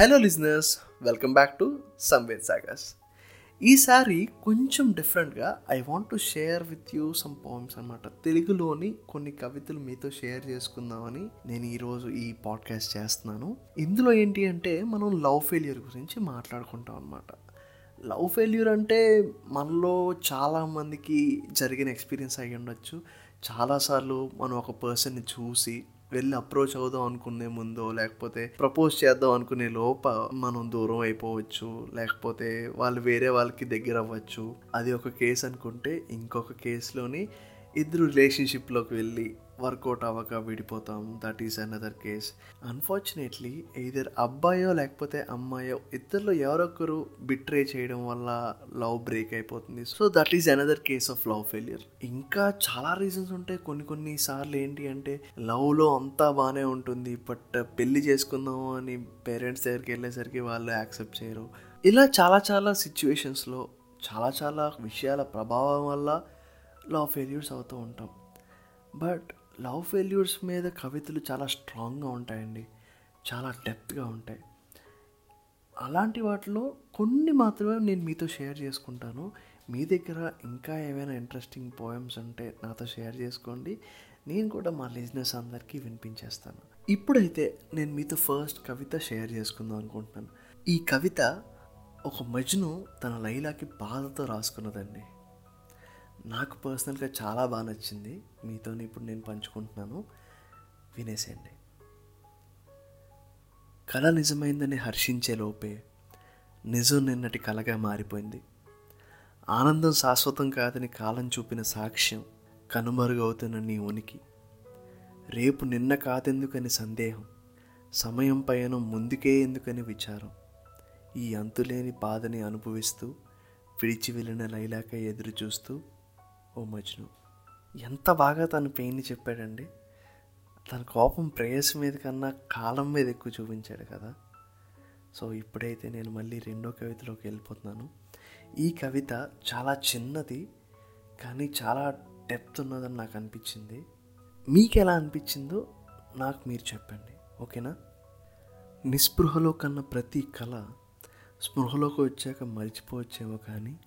Hello listeners welcome back to Samved Sagar's ఈసారి కొంచెం డిఫరెంట్గా I want to share with you some poems అనమాట తెలుగులోని కొన్ని కవితలు మీతో షేర్ చేసుకుందామని నేను ఈరోజు ఈ పాడ్కాస్ట్ చేస్తున్నాను. ఇందులో ఏంటి అంటే మనం లవ్ ఫెయిల్యూర్ గురించి మాట్లాడుకుంటాం అనమాట లవ్ ఫెయిల్యూర్ అంటే మనలో చాలామందికి జరిగిన ఎక్స్పీరియన్స్ అయ్యి ఉండొచ్చు చాలాసార్లు మనం ఒక పర్సన్ని చూసి వెళ్ళి అప్రోచ్ అవుదాం అనుకునే ముందో లేకపోతే ప్రపోజ్ చేద్దాం అనుకునే లోప మనం దూరం అయిపోవచ్చు లేకపోతే వాళ్ళు వేరే వాళ్ళకి దగ్గర అవ్వచ్చు అది ఒక కేసు అనుకుంటే ఇంకొక కేసులోని ఇద్దరు రిలేషన్షిప్లోకి వెళ్ళి వర్కౌట్ అవ్వక విడిపోతాం. That is another case unfortunately either అబ్బాయో లేకపోతే అమ్మాయో ఇద్దరిలో ఎవరొకరు బిట్రే చేయడం వల్ల లవ్ బ్రేక్ అయిపోతుంది. So that is another case of love failure ఇంకా చాలా రీజన్స్ ఉంటాయి. కొన్ని కొన్ని సార్లు ఏంటి అంటే లవ్లో అంతా బాగానే ఉంటుంది. బట్ పెళ్ళి చేసుకుందాం అని పేరెంట్స్ దగ్గరికి వెళ్ళేసరికి వాళ్ళు యాక్సెప్ట్ చేయరు. ఇలా చాలా చాలా సిచ్యువేషన్స్లో చాలా చాలా విషయాల ప్రభావం వల్ల లవ్ ఫెయిల్యూర్స్ అవుతూ ఉంటాం. బట్ లవ్ ఫెయిల్యూర్స్ మీద కవితలు చాలా స్ట్రాంగ్గా ఉంటాయండి. చాలా డెప్త్గా ఉంటాయి. అలాంటి వాటిలో కొన్ని మాత్రమే నేను మీతో షేర్ చేసుకుంటాను. మీ దగ్గర ఇంకా ఏమైనా ఇంట్రెస్టింగ్ పోయమ్స్ ఉంటే నాతో షేర్ చేసుకోండి. నేను కూడా మా లిజినెస్ అందరికీ వినిపించేస్తాను. ఇప్పుడైతే నేను మీతో ఫస్ట్ కవిత షేర్ చేసుకుందాం అనుకుంటున్నాను. ఈ కవిత ఒక మజ్ను తన లైలాకి బాధతో రాసుకున్నదండి. నాకు పర్సనల్గా చాలా బాగా నచ్చింది. మీతో ఇప్పుడు నేను పంచుకుంటున్నాను. వినేసేయండి. కళ నిజమైందని హర్షించే లోపే నిజం నిన్నటి కలగా మారిపోయింది. ఆనందం శాశ్వతం కాదని కాలం చూపిన సాక్ష్యం కనుమరుగవుతున్న నీ ఉనికి. రేపు నిన్న కాదెందుకని సందేహం సమయం పయనం ముందుకే ఎందుకని విచారం. ఈ అంతులేని బాధని అనుభవిస్తూ విడిచి వెళ్ళిన లైలాక ఎదురు చూస్తూ ఓ మజ్ను ఎంత బాగా తన పెయిన్ని చెప్పాడండి. తన కోపం ప్రేయస్ మీద కన్నా కాలం మీద ఎక్కువ చూపించాడు కదా. సో ఇప్పుడైతే నేను మళ్ళీ రెండో కవితలోకి వెళ్ళిపోతున్నాను. ఈ కవిత చాలా చిన్నది కానీ చాలా డెప్త్ ఉన్నదని నాకు అనిపించింది. మీకు ఎలా అనిపించిందో నాకు మీరు చెప్పండి ఓకేనా? నిస్పృహలో కన్న ప్రతి కళ స్పృహలోకి వచ్చాక మరిచిపోవచ్చేమో కానీ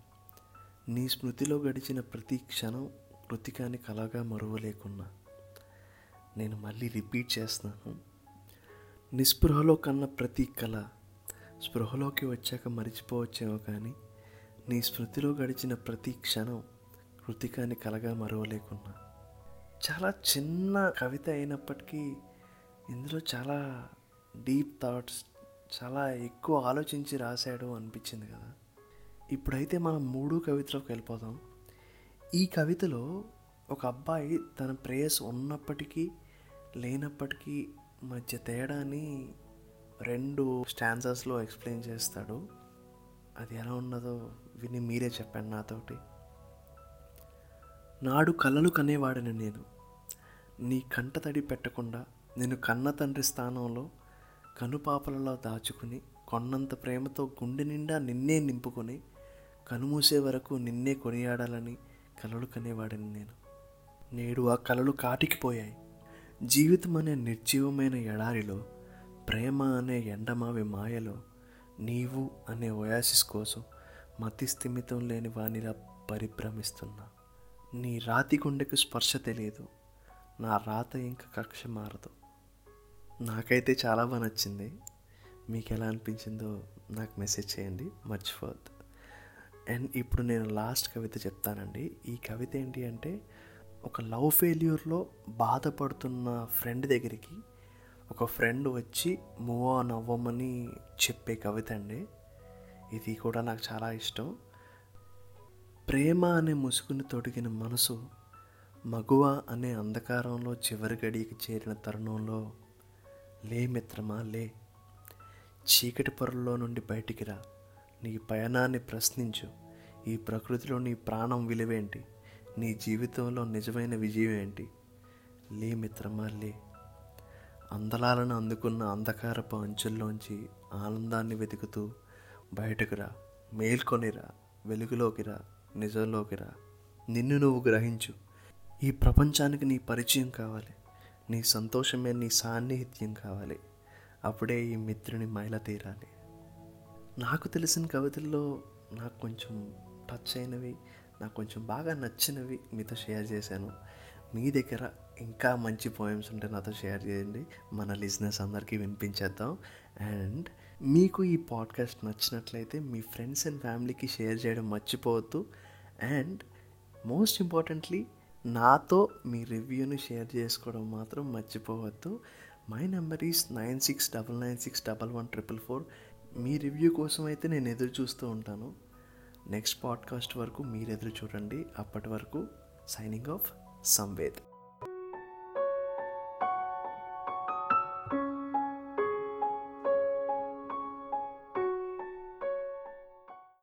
నీ స్మృతిలో గడిచిన ప్రతి క్షణం కృతికాని కలగా మరువలేకున్నా. నేను మళ్ళీ రిపీట్ చేస్తున్నాను. నిస్పృహలో కన్న ప్రతి కళ స్పృహలోకి వచ్చాక మరిచిపోవచ్చేమో కానీ నీ స్మృతిలో గడిచిన ప్రతి క్షణం కృతికాని కలగా మరువలేకున్నా. చాలా చిన్న కవిత అయినప్పటికీ ఇందులో చాలా డీప్ థాట్స్ చాలా ఎక్కువ ఆలోచించి రాశాడు అనిపించింది కదా. ఇప్పుడైతే మనం మూడు కవితలోకి వెళ్ళిపోదాం. ఈ కవితలో ఒక అబ్బాయి తన ప్రేయస్ ఉన్నప్పటికీ లేనప్పటికీ మధ్య తేడాని రెండు స్టాన్సర్స్లో ఎక్స్ప్లెయిన్ చేస్తాడు. అది ఎలా ఉన్నదో విని మీరే చెప్పండి నాతోటి. నాడు కలలు కనేవాడిని నేను. నీ కంట తడి పెట్టకుండా నేను కన్న తండ్రి స్థానంలో కనుపాపలలో దాచుకుని కొన్నంత ప్రేమతో గుండె నిండా నిన్నే నింపుకొని కనుమూసే వరకు నిన్నే కొనియాడాలని కలలు కనేవాడిని నేను. నేడు ఆ కలలు కాటికిపోయాయి జీవితం అనే నిర్జీవమైన ఎడారిలో ప్రేమ అనే ఎండమావి మాయలో నీవు అనే ఒయాసిస్ కోసం మతి స్థిమితం లేని వానిలా పరిభ్రమిస్తున్నా. నీ రాతి గుండెకు స్పర్శ తెలియదు. నా రాత ఇంకా కక్ష మారదు. నాకైతే చాలా బాగా నచ్చింది. మీకు ఎలా అనిపించిందో నాకు మెసేజ్ చేయండి. మర్చిపోద్దు అండ్ ఇప్పుడు నేను లాస్ట్ కవిత చెప్తానండి. ఈ కవిత ఏంటి అంటే ఒక లవ్ ఫెయిల్యూర్లో బాధపడుతున్న ఫ్రెండ్ దగ్గరికి ఒక ఫ్రెండ్ వచ్చి మూవ్ ఆన్ అవ్వమని చెప్పే కవిత అండి. ఇది కూడా నాకు చాలా ఇష్టం. ప్రేమ అనే ముసుగుని తొడిగిన మనసు మగువ అనే అంధకారంలో చివరి గడికి చేరిన తరుణంలో లే మిత్రమా లే. చీకటి పొరల్లో నుండి బయటికి రా. నీ పయనాన్ని ప్రశ్నించు. ఈ ప్రకృతిలో నీ ప్రాణం విలువేంటి? నీ జీవితంలో నిజమైన విజయం ఏంటి? లే మిత్రమా లే. అందలాలను అందుకున్న అంధకారపు అంచుల్లోంచి ఆనందాన్ని వెతుకుతూ బయటకు రా. మేల్కొనిరా వెలుగులోకి రా. నిజంలోకి రా. నిన్ను నువ్వు గ్రహించు. ఈ ప్రపంచానికి నీ పరిచయం కావాలి. నీ సంతోషమే నీ సాన్నిహిత్యం కావాలి. అప్పుడే ఈ మిత్రుని మైల తీరాలి నాకు తెలిసిన కవితల్లో నాకు కొంచెం టచ్ అయినవి నాకు కొంచెం బాగా నచ్చినవి మీతో షేర్ చేశాను. మీ దగ్గర ఇంకా మంచి పోయమ్స్ ఉంటే నాతో షేర్ చేయండి. మన లిజినెస్ అందరికీ వినిపించేద్దాం. అండ్ మీకు ఈ పాడ్కాస్ట్ నచ్చినట్లయితే మీ ఫ్రెండ్స్ అండ్ ఫ్యామిలీకి షేర్ చేయడం మర్చిపోవద్దు. అండ్ మోస్ట్ ఇంపార్టెంట్లీ నాతో మీ రివ్యూని షేర్ చేసుకోవడం మాత్రం మర్చిపోవద్దు. My number is nine six double nine six double one triple four me review కోసం అయితే నేను ఎదురు చూస్తూ ఉంటాను. నెక్స్ట్ పాడ్కాస్ట్ వరకు మీరు ఎదురు చూడండి. అప్పటి వరకు సైనింగ్ ఆఫ్ సంవేద్